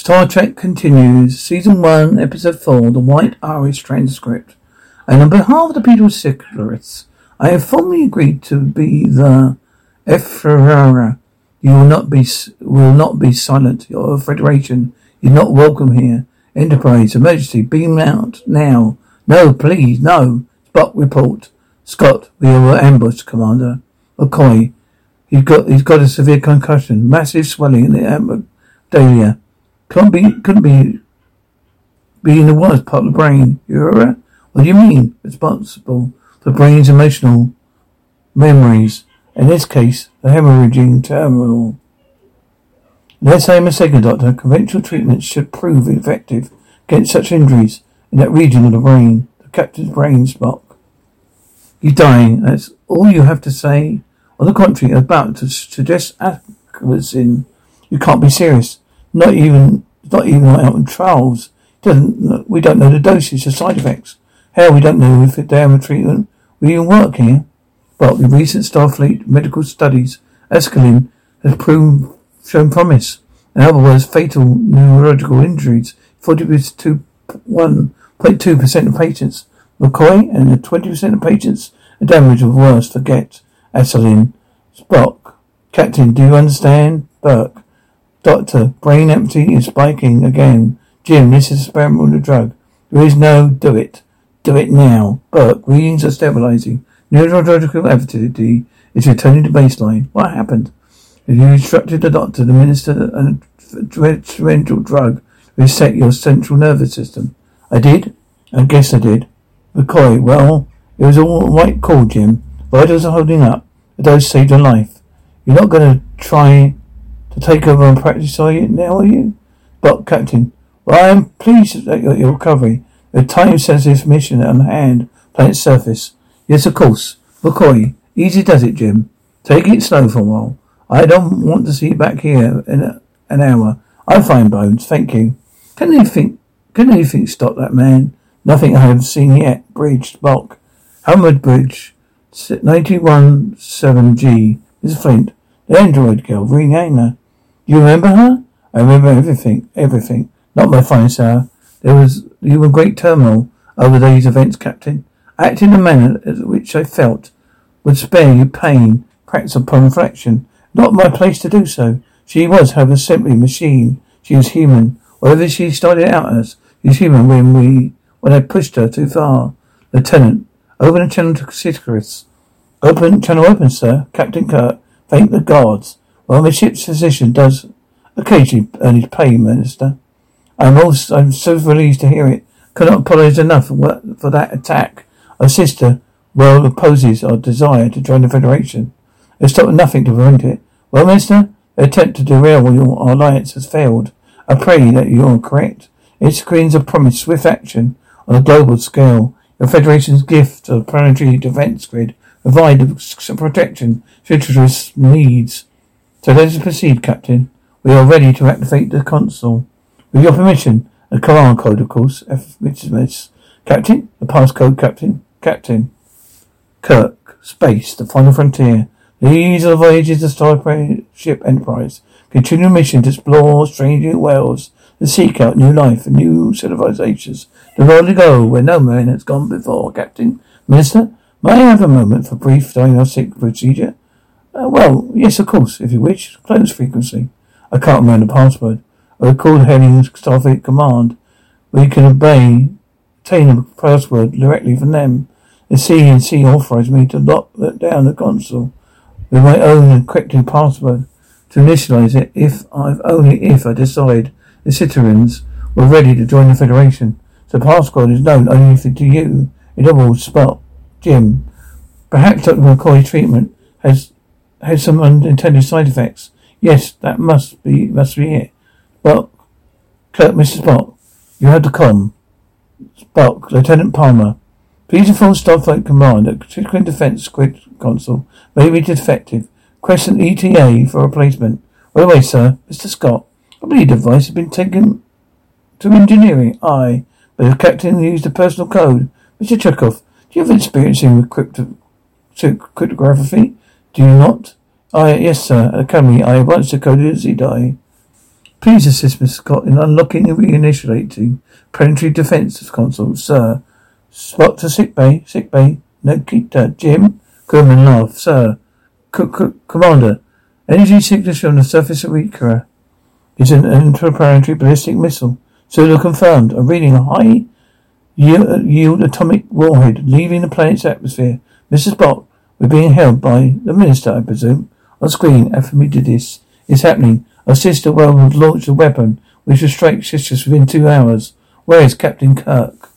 Star Trek continues, Season 1, Episode 4, The White Iris Transcript. And on behalf of the Beatles Secretaries, I have formally agreed to be the Efferera. You will not be will not be silent. Your Federation, you're not welcome here. Enterprise, emergency, beam out now. No, please, no. Spock report. Scott, we were ambushed, Commander. McCoy, he's got he's got a severe concussion, massive swelling in the amygdala. Couldn't be couldn't be be in the worst part of the brain. You're what do you mean? Responsible for brain's emotional memories. In this case, the hemorrhaging terminal. Let's say a second Doctor. Conventional treatments should prove effective against such injuries in that region of the brain. The captain's brain, Spock. He's dying. That's all you have to say. On the contrary, about to suggest accuracy. You can't be serious. Not even, not even out in trials. Doesn't, we don't know the dosage, the side effects. Hell, we don't know if the damn treatment will even work here. But the recent Starfleet medical studies, escalin has proven, shown promise. In other words, fatal neurological injuries, 41.2% of patients. McCoy and the 20% of patients are damaged or worse. Forget escalin. Spock. Captain, do you understand? Burke. Doctor, brain empty is spiking again. Jim, this is experimental drug. There is no do it. Do it now. Burke, readings are stabilizing. Neurological activity is returning to baseline. What happened? You instructed the doctor to administer a torrential drug reset your central nervous system. I did? I guess I did. McCoy, well, it was all right call, Jim. Vitals are holding up. The dose saved your life. You're not going to try take over and practice, are you, now, are you? But, Captain, well, I am pleased at your recovery. The time-sensitive mission on hand, planet surface. Yes, of course. McCoy, easy does it, Jim. Take it slow for a while. I don't want to see you back here in a, an hour. I'm fine, Bones. Thank you. Can anything, can anything stop that man? Nothing I have seen yet. Bridge, Spock. Homeward Bridge, 917G. Miss Flint. The android girl, Rayna. You remember her? I remember everything, everything. Not my finest hour. There was, you were great terminal over these events, Captain. Act in a manner which I felt would spare you pain, practice upon reflection. Not my place to do so. She was, however, simply a machine. She was human. Whatever she started out as, she was human when we, when I pushed her too far. Lieutenant, open the channel to Sitkaris. Open, channel open, sir. Captain Kirk, thank the gods. Well, the ship's physician does occasionally earn his pay, Minister. I'm also, I'm so relieved to hear it. Could not apologize enough for, for that attack. Our sister well opposes our desire to join the Federation. They stopped nothing to prevent it. Well, Minister, the attempt to derail your alliance has failed. I pray that you are correct. Its queens have promised swift action on a global scale. Your Federation's gift of planetary defense grid provide the protection Citrus needs. So let us proceed, Captain. We are ready to activate the console. With your permission, a command code, of course. F. Captain, the passcode, Captain. Captain. Kirk. Space. The final frontier. These are the voyages of Starship Enterprise. Continue mission to explore strange new worlds, to seek out new life and new civilizations. The road to go where no man has gone before, Captain. Minister, may I have a moment for brief diagnostic procedure? Uh, well, yes, of course, if you wish. Close frequency. I can't remember the password. I recall heading Starfleet Command. We can obey, obtain a password directly from them. The CNC authorized me to lock down the console with my own encrypted password to initialize it if I've only if I decide the Citerians were ready to join the Federation. The password is known only to you. Other words, Spock, Jim. Perhaps Dr. McCoy's treatment has has some unintended side effects. Yes, that must be must be it. Spock, Kirk, Mr. Spock, you had the com. Spock, Lieutenant Palmer. Please inform Starfleet Command that critical defense grid console may be defective. Question ETA for replacement. By the way, sir, Mr. Scott, I believe the device has been taken to engineering. Aye, but the captain used a personal code. Mr. Chekov, do you have experience in crypto- cryptography? Do you not? I, yes, sir. Uh, At Academy, I once decoded a Z die. Please assist Mr. Scott in unlocking and reinitiating planetary defense console, sir. Spock to sick bay, sick bay. Nikita, uh, Jim. Crewman laugh, sir. C- C- Commander, energy signature on the surface of Ikara is an interplanetary ballistic missile. Solar confirmed. I'm reading a high uh, yield atomic warhead leaving the planet's atmosphere. Mrs. Spock, we're being held by the minister, I presume. On screen, this. is happening. Our sister well would launch a weapon which will strike sisters within two hours. Where is Captain Kirk?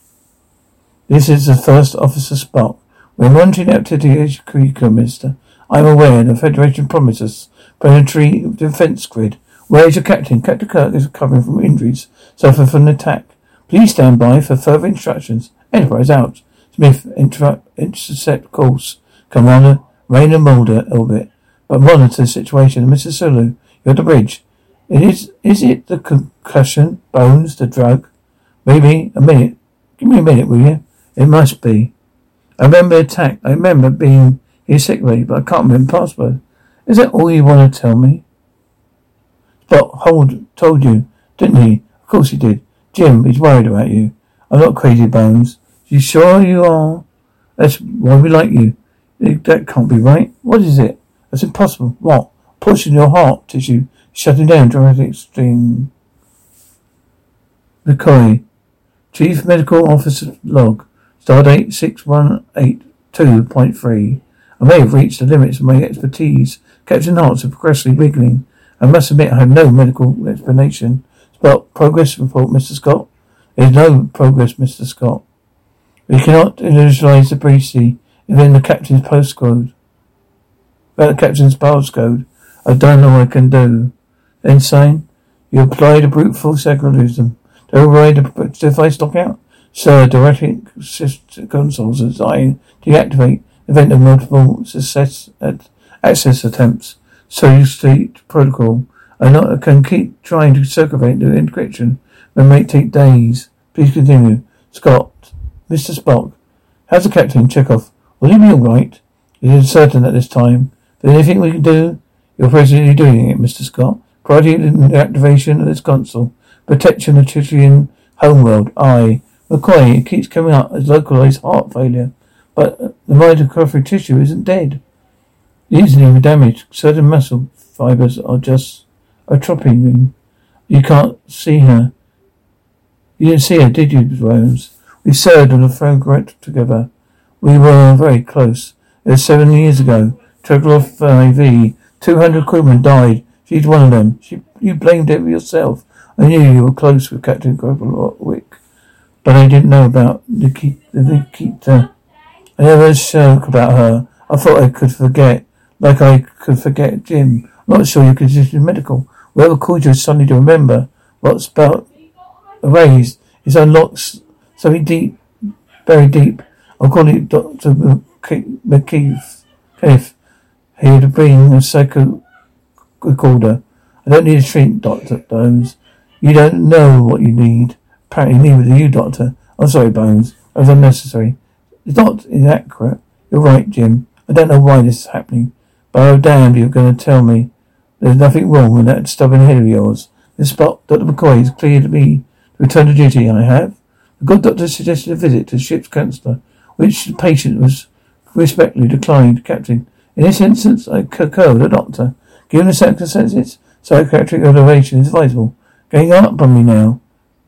This is the first officer Spock. We're monitoring activity at Kuriko, mister. I'm aware the Federation promises planetary defense grid. Where is your captain? Captain Kirk is recovering from injuries suffered from an attack. Please stand by for further instructions. Enterprise out. Smith, inter- intercept course. Commander, Rainer Mulder, orbit. But monitor the situation. Mr. Sulu, you're at the bridge. It is, is it the concussion, bones, the drug? Maybe a minute. Give me a minute, will you? It must be. I remember attack. I remember being here sick leave, but I can't remember password. Is that all you want to tell me? But hold, told you, didn't he? Of course he did. Jim, he's worried about you. I'm not crazy, Bones. You sure you are? That's why we like you. That can't be right. What is it? That's impossible. What? Pushing your heart tissue, shutting down dramatic stream. McCoy, Chief Medical Officer log, stardate 6182.3. I may have reached the limits of my expertise. Captain Hearts are progressively wiggling. I must admit I have no medical explanation. Spock, progress report, Mr. Scott. There is no progress, Mr. Scott. We cannot initialize the breachy within the captain's postcode. About the captain's postcode, I don't know what I can do. Insane. You applied a brute force algorithm to override the device lockout? Sir, system consoles to deactivate event of multiple success at access attempts. So you state protocol. I not, can keep trying to circumvent the encryption, it may take days. Please continue. Scott, Mr. Spock, how's the captain? Chekov. Will he be alright? It is certain at this time. But anything we can do? You're presently doing it, Mr. Scott. Priority the activation of this console. Protection of the Chitrian homeworld. I. McCoy, it keeps coming up as localized heart failure. But the mitochondrial tissue isn't dead. Easily damaged. Certain muscle fibers are just atrophying. You can't see her. You didn't see her, did you, Rose? We served on a fragment together. We were very close. It was seven years ago. Triglav IV. Two hundred crewmen died. She's one of them. She, you blamed it yourself. I knew you were close with Captain Wick, but I didn't know about Nikita. Nikita. I never spoke about her. I thought I could forget, like I could forget Jim. I'm not sure you could use medical. Whoever called you suddenly to remember what's about erased is unlocks something deep, very deep. I'll call it Dr. McKeith. Keith. He would bring a psycho recorder. I don't need a shrink, Dr. Bones. You don't know what you need. Apparently neither do you, Doctor. I'm sorry, Bones. It was unnecessary. It's not inaccurate. You're right, Jim. I don't know why this is happening. But I'm damned you're going to tell me. There's nothing wrong with that stubborn head of yours. This spot, Dr. McCoy, has cleared me to return to duty. I have. The good doctor suggested a visit to the ship's counselor, which the patient was respectfully declined. Captain, in this instance, I concur with the doctor. Given the circumstances, psychiatric observation is advisable. Getting up on me now.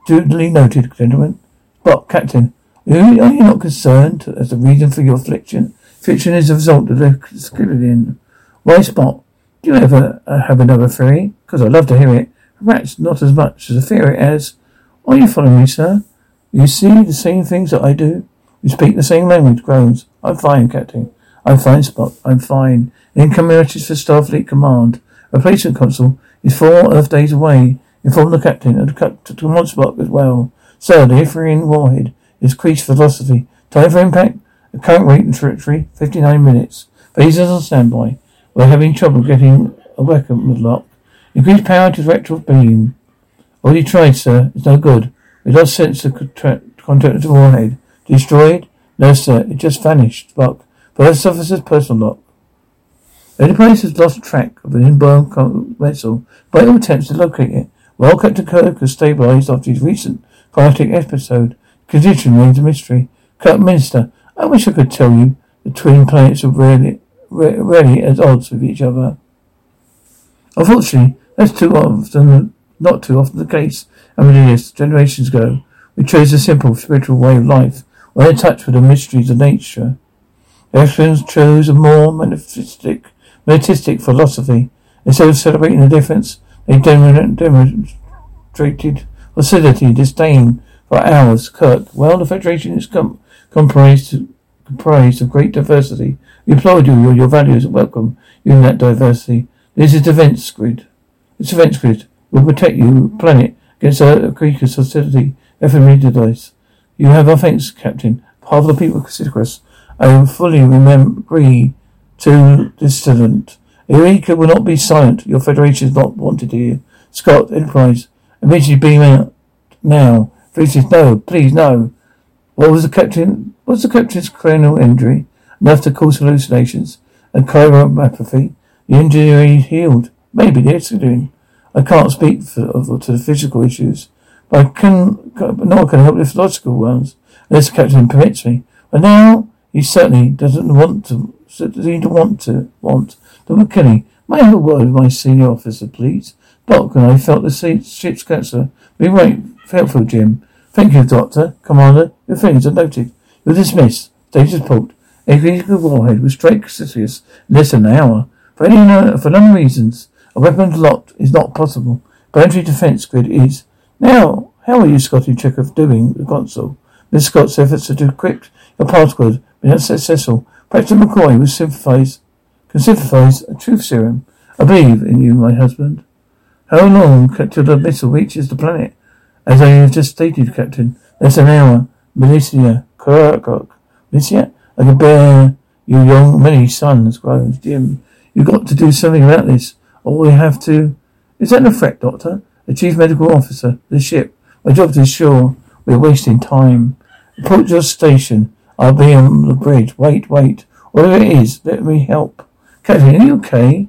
Duly noted, gentlemen. But, Captain, are you not concerned as the reason for your affliction? Affliction is a result of the Skillian. Why, Spock? Do you ever uh, have another theory? Because I'd love to hear it. Perhaps not as much as a theory as... Are you following me, sir? You see the same things that I do? We speak the same language, groans. I'm fine, Captain. I'm fine, Spock. I'm fine. Incoming message for Starfleet Command. Replacement console is four Earth days away. Inform the captain and to command Spock as well. Sir, the Ithrian warhead is increased velocity. Time for impact? The current rate and trajectory, 59 minutes. Phasers on standby. We're having trouble getting a weapon with lock. Increase power to director beam. Already tried, sir. It's no good. We lost sense of contact with the warhead. Destroyed? No, sir. It just vanished. Lock. First officer's personal lock. The Enterprise has lost track of an inbound vessel. By all attempts to locate it. While Captain Kirk has stabilized after his recent cardiac episode, condition remains a mystery. Kirk Minister, I wish I could tell you the twin planets are rarely, rarely at odds with each other. Unfortunately, that's too often, not too often the case. I mean, Amadeus, generations ago, we chose a simple spiritual way of life, well in touch with the mysteries of nature. The Africans chose a more metaphysic, metaphysic philosophy. Instead of celebrating the difference, they demonstrated hostility, disdain for ours. Kirk, well, the Federation is com- comprised, comprised of great diversity. We applaud you. Your, your values are welcome in that diversity. This is defense grid. This defense grid will protect you, planet, against a creature's hostility. Ephemeridus. You have our thanks, Captain. Part of the people consider us. I fully remember, agree to dissident. Eureka will not be silent. Your Federation is not wanted here. Scott, Enterprise, immediately beam out now. Francis, no, please, no. What was the captain? Was the captain's cranial injury enough to cause hallucinations and chiropathy? The injury healed. Maybe the accident. I can't speak for, to the physical issues, I can, nor can help with logical ones, unless the captain permits me. But now, he certainly doesn't want to, to want to, want. Dr. McKennah, may I have a word with my senior officer, please? Doc and I felt the ship's cancer. We wait, helpful, Jim. Thank you, Doctor. Commander, your things are noted. You're dismissed. Status report. A critical warhead was strike in less than an hour. For any for known reasons, a weapons locked is not possible. Planetary defense grid is. Now, how are you, Scotty Chekov, doing the console? Miss Scott's efforts to decrypt your password been unsuccessful. Patrick McCoy will synthesize, can synthesize a truth serum. I believe in you, my husband. How long till the missile reaches the planet? As I have just stated, Captain, less an hour. Militia, Kirok. Militia? I can bear you young many sons, groans Jim. You've got to do something about this. All we have to... Is that a threat, Doctor? The Chief Medical Officer, the ship. My job to ensure we're wasting time. Report your station. I'll be on the bridge. Wait, wait. Whatever it is, let me help. Captain, are you okay?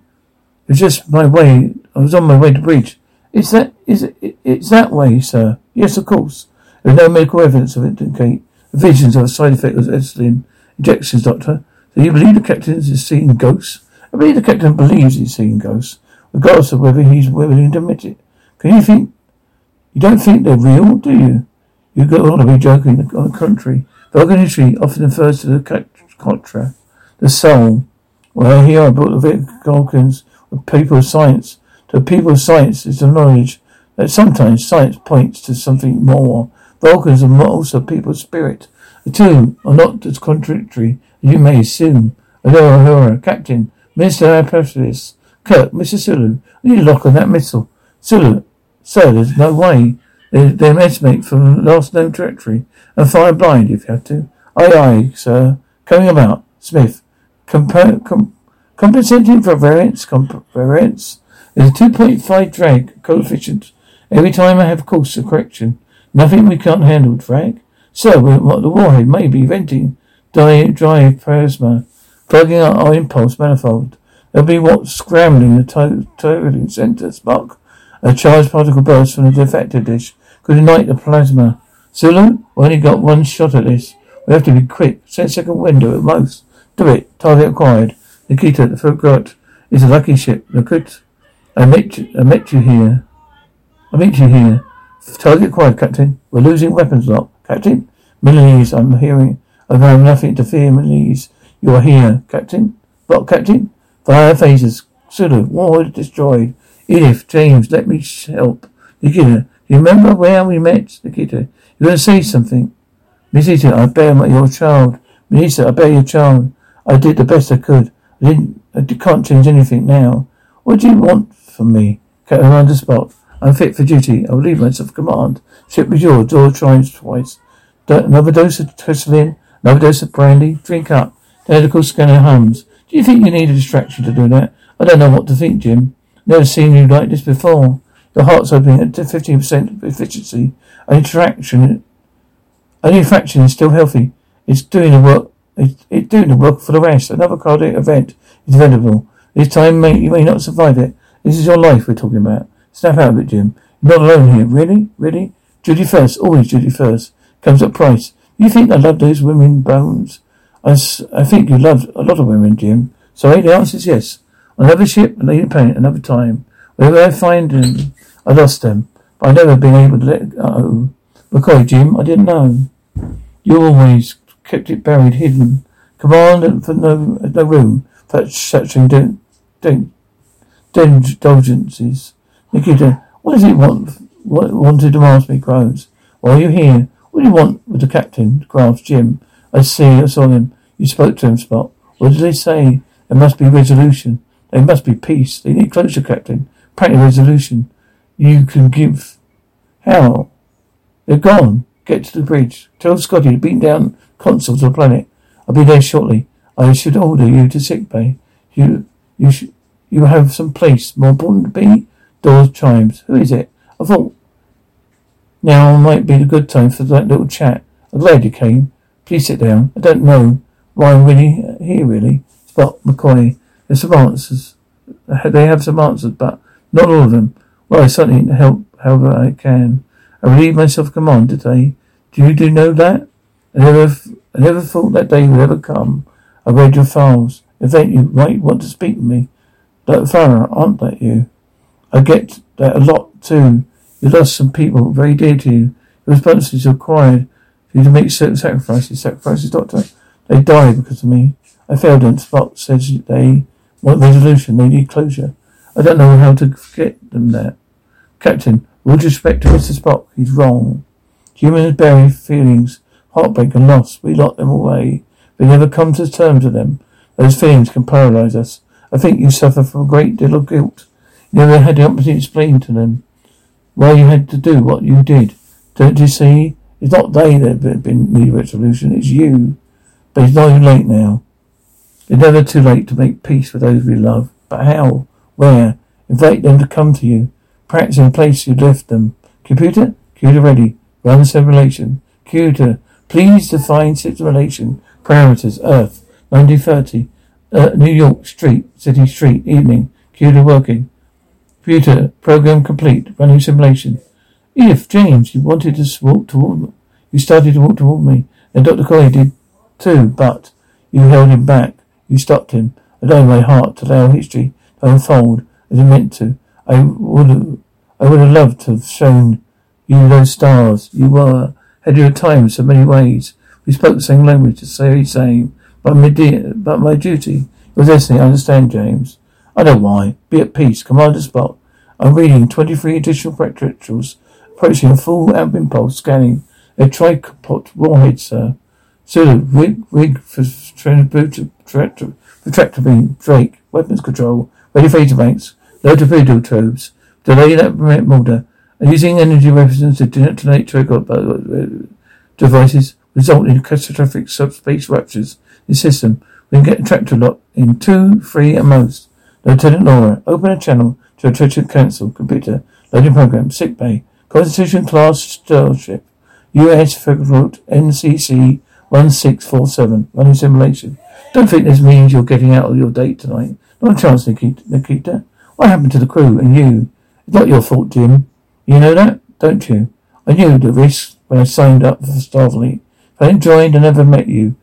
It's just my way. I was on my way to bridge. Is that is it? It's that way, sir. Yes, of course. There is no medical evidence of it indicate visions of a side effect of insulin injections, Doctor. Do you believe the captain is seeing ghosts? I believe the captain believes he's seeing ghosts, regardless of whether he's willing to admit it. Can you think? You don't think they're real, do you? You go on to be joking. On the contrary, Vulcan history often refers to the contra, the soul. Well, here I brought the Vulcans, the people of science. The people of science is the knowledge that sometimes science points to something more. Vulcans are also people of spirit. The two are not as contradictory as you may assume. Alora Hora, Captain, Minister Apostolius, Kirk, Mr. Sulu, I need lock on that missile. Sulu, sir, there's no way. They, estimate from the last known trajectory and fire blind if you have to. Aye, aye, sir. Coming about. Smith. Compa- com- compensating for variance, comp- variance. There's a 2.5 drag coefficient. Every time I have course of correction. Nothing we can't handle, drag. So, what the warhead may be venting drive plasma plugging our impulse manifold. There'll be what scrambling the turbulent center spark. A charged particle burst from the deflector dish could ignite the plasma. Sulu, we only got one shot at this. We have to be quick. Ten second window at most. Do it. Target acquired. Nikita, the forgot is a lucky ship. Nikita, I met you, I met you here. I meet you here. Target acquired, Captain. We're losing weapons lock. Captain? Milanese, I'm hearing. I have nothing to fear, Milanese. You are here, Captain? What, Captain? Fire phases. Sulu, warhead destroyed. Edith, James, let me help. Nikita, you remember where we met? Nikita, you're going to say something. Nikita, I bear my, your child. Nikita, I bear your child. I did the best I could. I didn't, I can't change anything now. What do you want from me? The spot. I'm fit for duty. I will leave myself command. Ship with yours. Door tries twice. Another dose of Teslin. Another dose of brandy. Drink up. Medical scanner hums. Do you think you need a distraction to do that? I don't know what to think, Jim. Never seen you like this before. Your heart's opening at 15% efficiency. An interaction, only fraction is still healthy. It's doing the work. It's, it's doing the work for the rest. Another cardiac event is inevitable. This time, may, you may not survive it. This is your life we're talking about. Snap out of it, Jim. You're Not alone here. Really? Really? Judy first. Always Judy first. Comes at price. You think I love those women bones? I, I think you loved a lot of women, Jim. Sorry, the answer is yes. Another ship, another planet, another time. Wherever I find them, I lost them. But I've never been able to let go. McCoy, Jim, I didn't know. You always kept it buried, hidden. Command for no, no room for such indulgences. Nikita, what does he want? What wanted to ask me, groans. Why are you here? What do you want with the captain? Grasps Jim. I see, I saw him. You spoke to him, Spock. What did they say? There must be resolution. There must be peace. They need closure, Captain. Practical resolution. You can give. How? They're gone. Get to the bridge. Tell Scotty to beat down console to the planet. I'll be there shortly. I should order you to sick bay. You, you should, you have some place more important to be. Doors chimes. Who is it? I thought now might be a good time for that little chat. I'm glad you came. Please sit down. I don't know why I'm really here, really. Spot McCoy. There's some answers. They have some answers, but not all of them. Well, I certainly help however I can. I relieve myself command today. Do you do know that? I never, I never thought that day would ever come. I read your files. If fact, you might want to speak to me. That thorough, aren't that you? I get that a lot too. You lost some people very dear to you. Your responsibilities required for you to make certain sacrifices. Sacrifices, Doctor. They die because of me. I failed them. Spock, says they want resolution. They need closure. I don't know how to get them there. Captain, with respect to Mr. Spock, he's wrong. Humans bury feelings, heartbreak and loss. We lock them away. We never come to terms with them. Those feelings can paralyze us. I think you suffer from a great deal of guilt. You never had the opportunity to explain to them why you had to do what you did. Don't you see? It's not they that have been need resolution, it's you. But it's not too late now. It's never too late to make peace with those we love. But how? Where? Invite them to come to you. Practice in place you left them. Computer? Computer ready. Run simulation. Computer, please define simulation. Parameters. Earth. 1930. Uh, New York Street. City Street. Evening. Computer working. Computer, program complete. Running simulation. If, James, you wanted to walk toward me, you started to walk toward me, and Dr. Corey did too, but you held him back. You stopped him. Allowed my heart to allow history to unfold as it meant to. I would I would have loved to have shown you those stars. You were had your time in so many ways. We spoke the same language, the same. But my dear, but my duty was destiny. I understand, James. I know why. Be at peace. Commander Spock. I'm reading 23 additional rituals, approaching a full impulse, scanning a tripod warhead, sir. Sulu, wig, wig for beam, Drake, weapons control, ready for banks, load torpedo tubes, delay that molder, using energy weapons to detonate trigger uh, uh, devices, result in catastrophic subspace ruptures the system. We can get a tractor lock in two, three at most. Lieutenant Laura, open a channel to a Attrition Council computer. Loading program. Sick bay. Constitution class starship. U.S. Federal route, NCC 1647. Running simulation. Don't think this means you're getting out of your date tonight. Not a chance, Nikita. What happened to the crew and you? It's not your fault, Jim. You know that, don't you? I knew the risk when I signed up for Starfleet. If I hadn't joined, I never met you.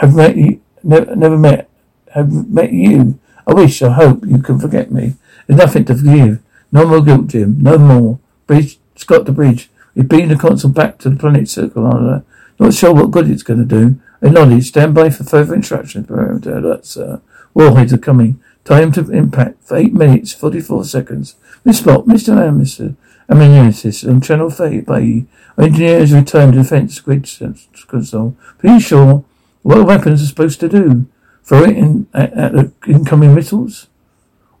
Have met you. Never, never met. Have met you. I wish, I hope you can forget me. There's nothing to forgive. No more guilt, Jim. No more. Bridge, Scott the bridge. We've been the console back to the planet circle. Not sure what good it's going to do. Nodded. Stand by for further instructions. Parameter sir. Uh, Warheads are coming. Time to impact for eight minutes, forty-four seconds. Miss Spock, Mr. Amister, Amenisis, on Channel 30 by engineers return to defense grid console. Pretty sure what weapons are supposed to do? Throw it in at, at the incoming missiles?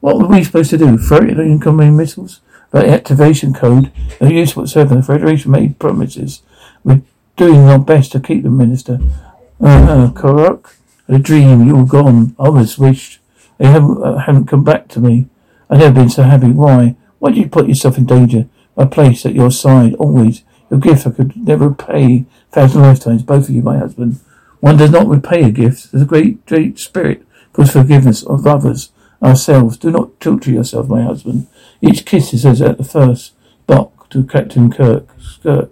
What were we supposed to do? Throw it at the incoming missiles? But the activation code, no use whatsoever. The Federation made promises. We're doing our best to keep the Minister. Uh, uh Kirok, a dream, you were gone. Others wished. They haven't, uh, haven't come back to me. I've never been so happy. Why? Why did you put yourself in danger? My place at your side, always. Your gift I could never repay thousand lifetimes, both of you, my husband. One does not repay a gift. There's a great, great spirit cause forgiveness of others, ourselves. Do not torture yourself, my husband. Each kiss is as at the first. Spock to Captain Kirk. Skirt.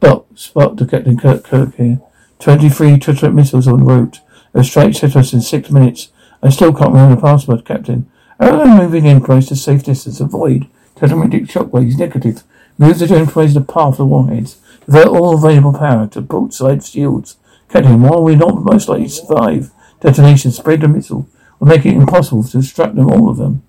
Spock, Spock to Captain Kirk. Kirk here. 23 Triton missiles en route. A strike set us in six minutes. I still can't remember the password, Captain. Airline moving in close to safe distance. Avoid. Telemagnetic shockwaves. Negative. Move the Enterprise the path of the warheads. Divert all available power to port side shields. Captain, while we're not most likely to survive detonation, spread the missile will make it impossible to distract them, all of them.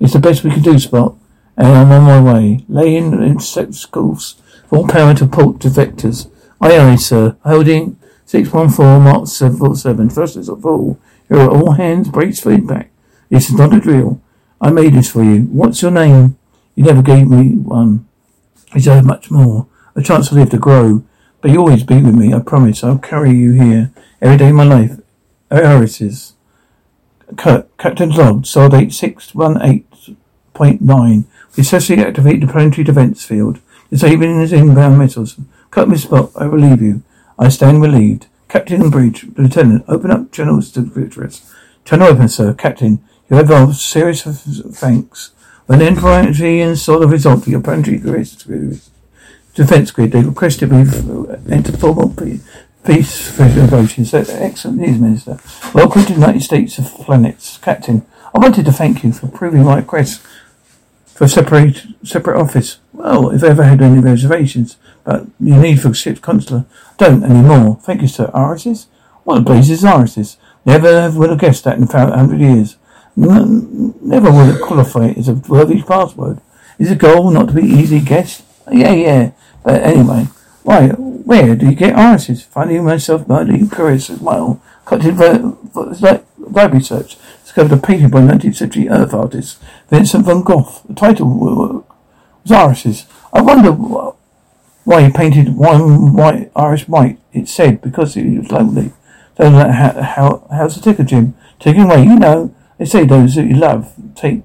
It's the best we can do, Spock. And I'm on my way. Lay in insect course. Full power to port deflectors. Aye, aye, sir. Holding 614 Mark 747. First is a full. Here are all hands. Brace feedback. This is not a drill. I made this for you. What's your name? You never gave me one. I deserve much more. A chance to live to grow. But you always be with me. I promise. I'll carry you here every day of my life. Irises. Captain's log. Stardate 618.9. We successfully activate the planetary defense field. Disabling his inbound missiles. Cut me spot. I relieve you. I stand relieved. Captain Bridge, Lieutenant, open up channels to Victorious. Channel open, sir. Captain, you have our serious thanks. When the Empire saw the result of your planetary defense grid, they requested we enter formal peace negotiations. Excellent news, Minister. Welcome to the United States of Planets. Captain, I wanted to thank you for proving my request for a separate, separate office. Well, if I ever had any reservations, but you need for ship's consular, don't anymore. Thank you, sir. Irises? What the blazes Irises? Never would have guessed that in a hundred years. never would have qualified as a worthy password. Is the goal not to be easily guessed? Yeah, yeah. But anyway, why, where do you get irises? Finding myself mildly curious as well. Conducted library search. Discovered a painting by 19th century earth artist Vincent van Gogh. The title was Irises. I wonder why he painted one white Irish white. It said because he was lonely. Don't know how, how how's the ticker, Jim? Taking away, you know. They say those that you love take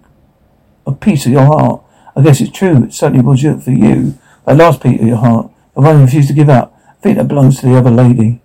a piece of your heart. I guess it's true. It certainly was for you. That last piece of your heart the one you refused to give up. I think that belongs to the other lady.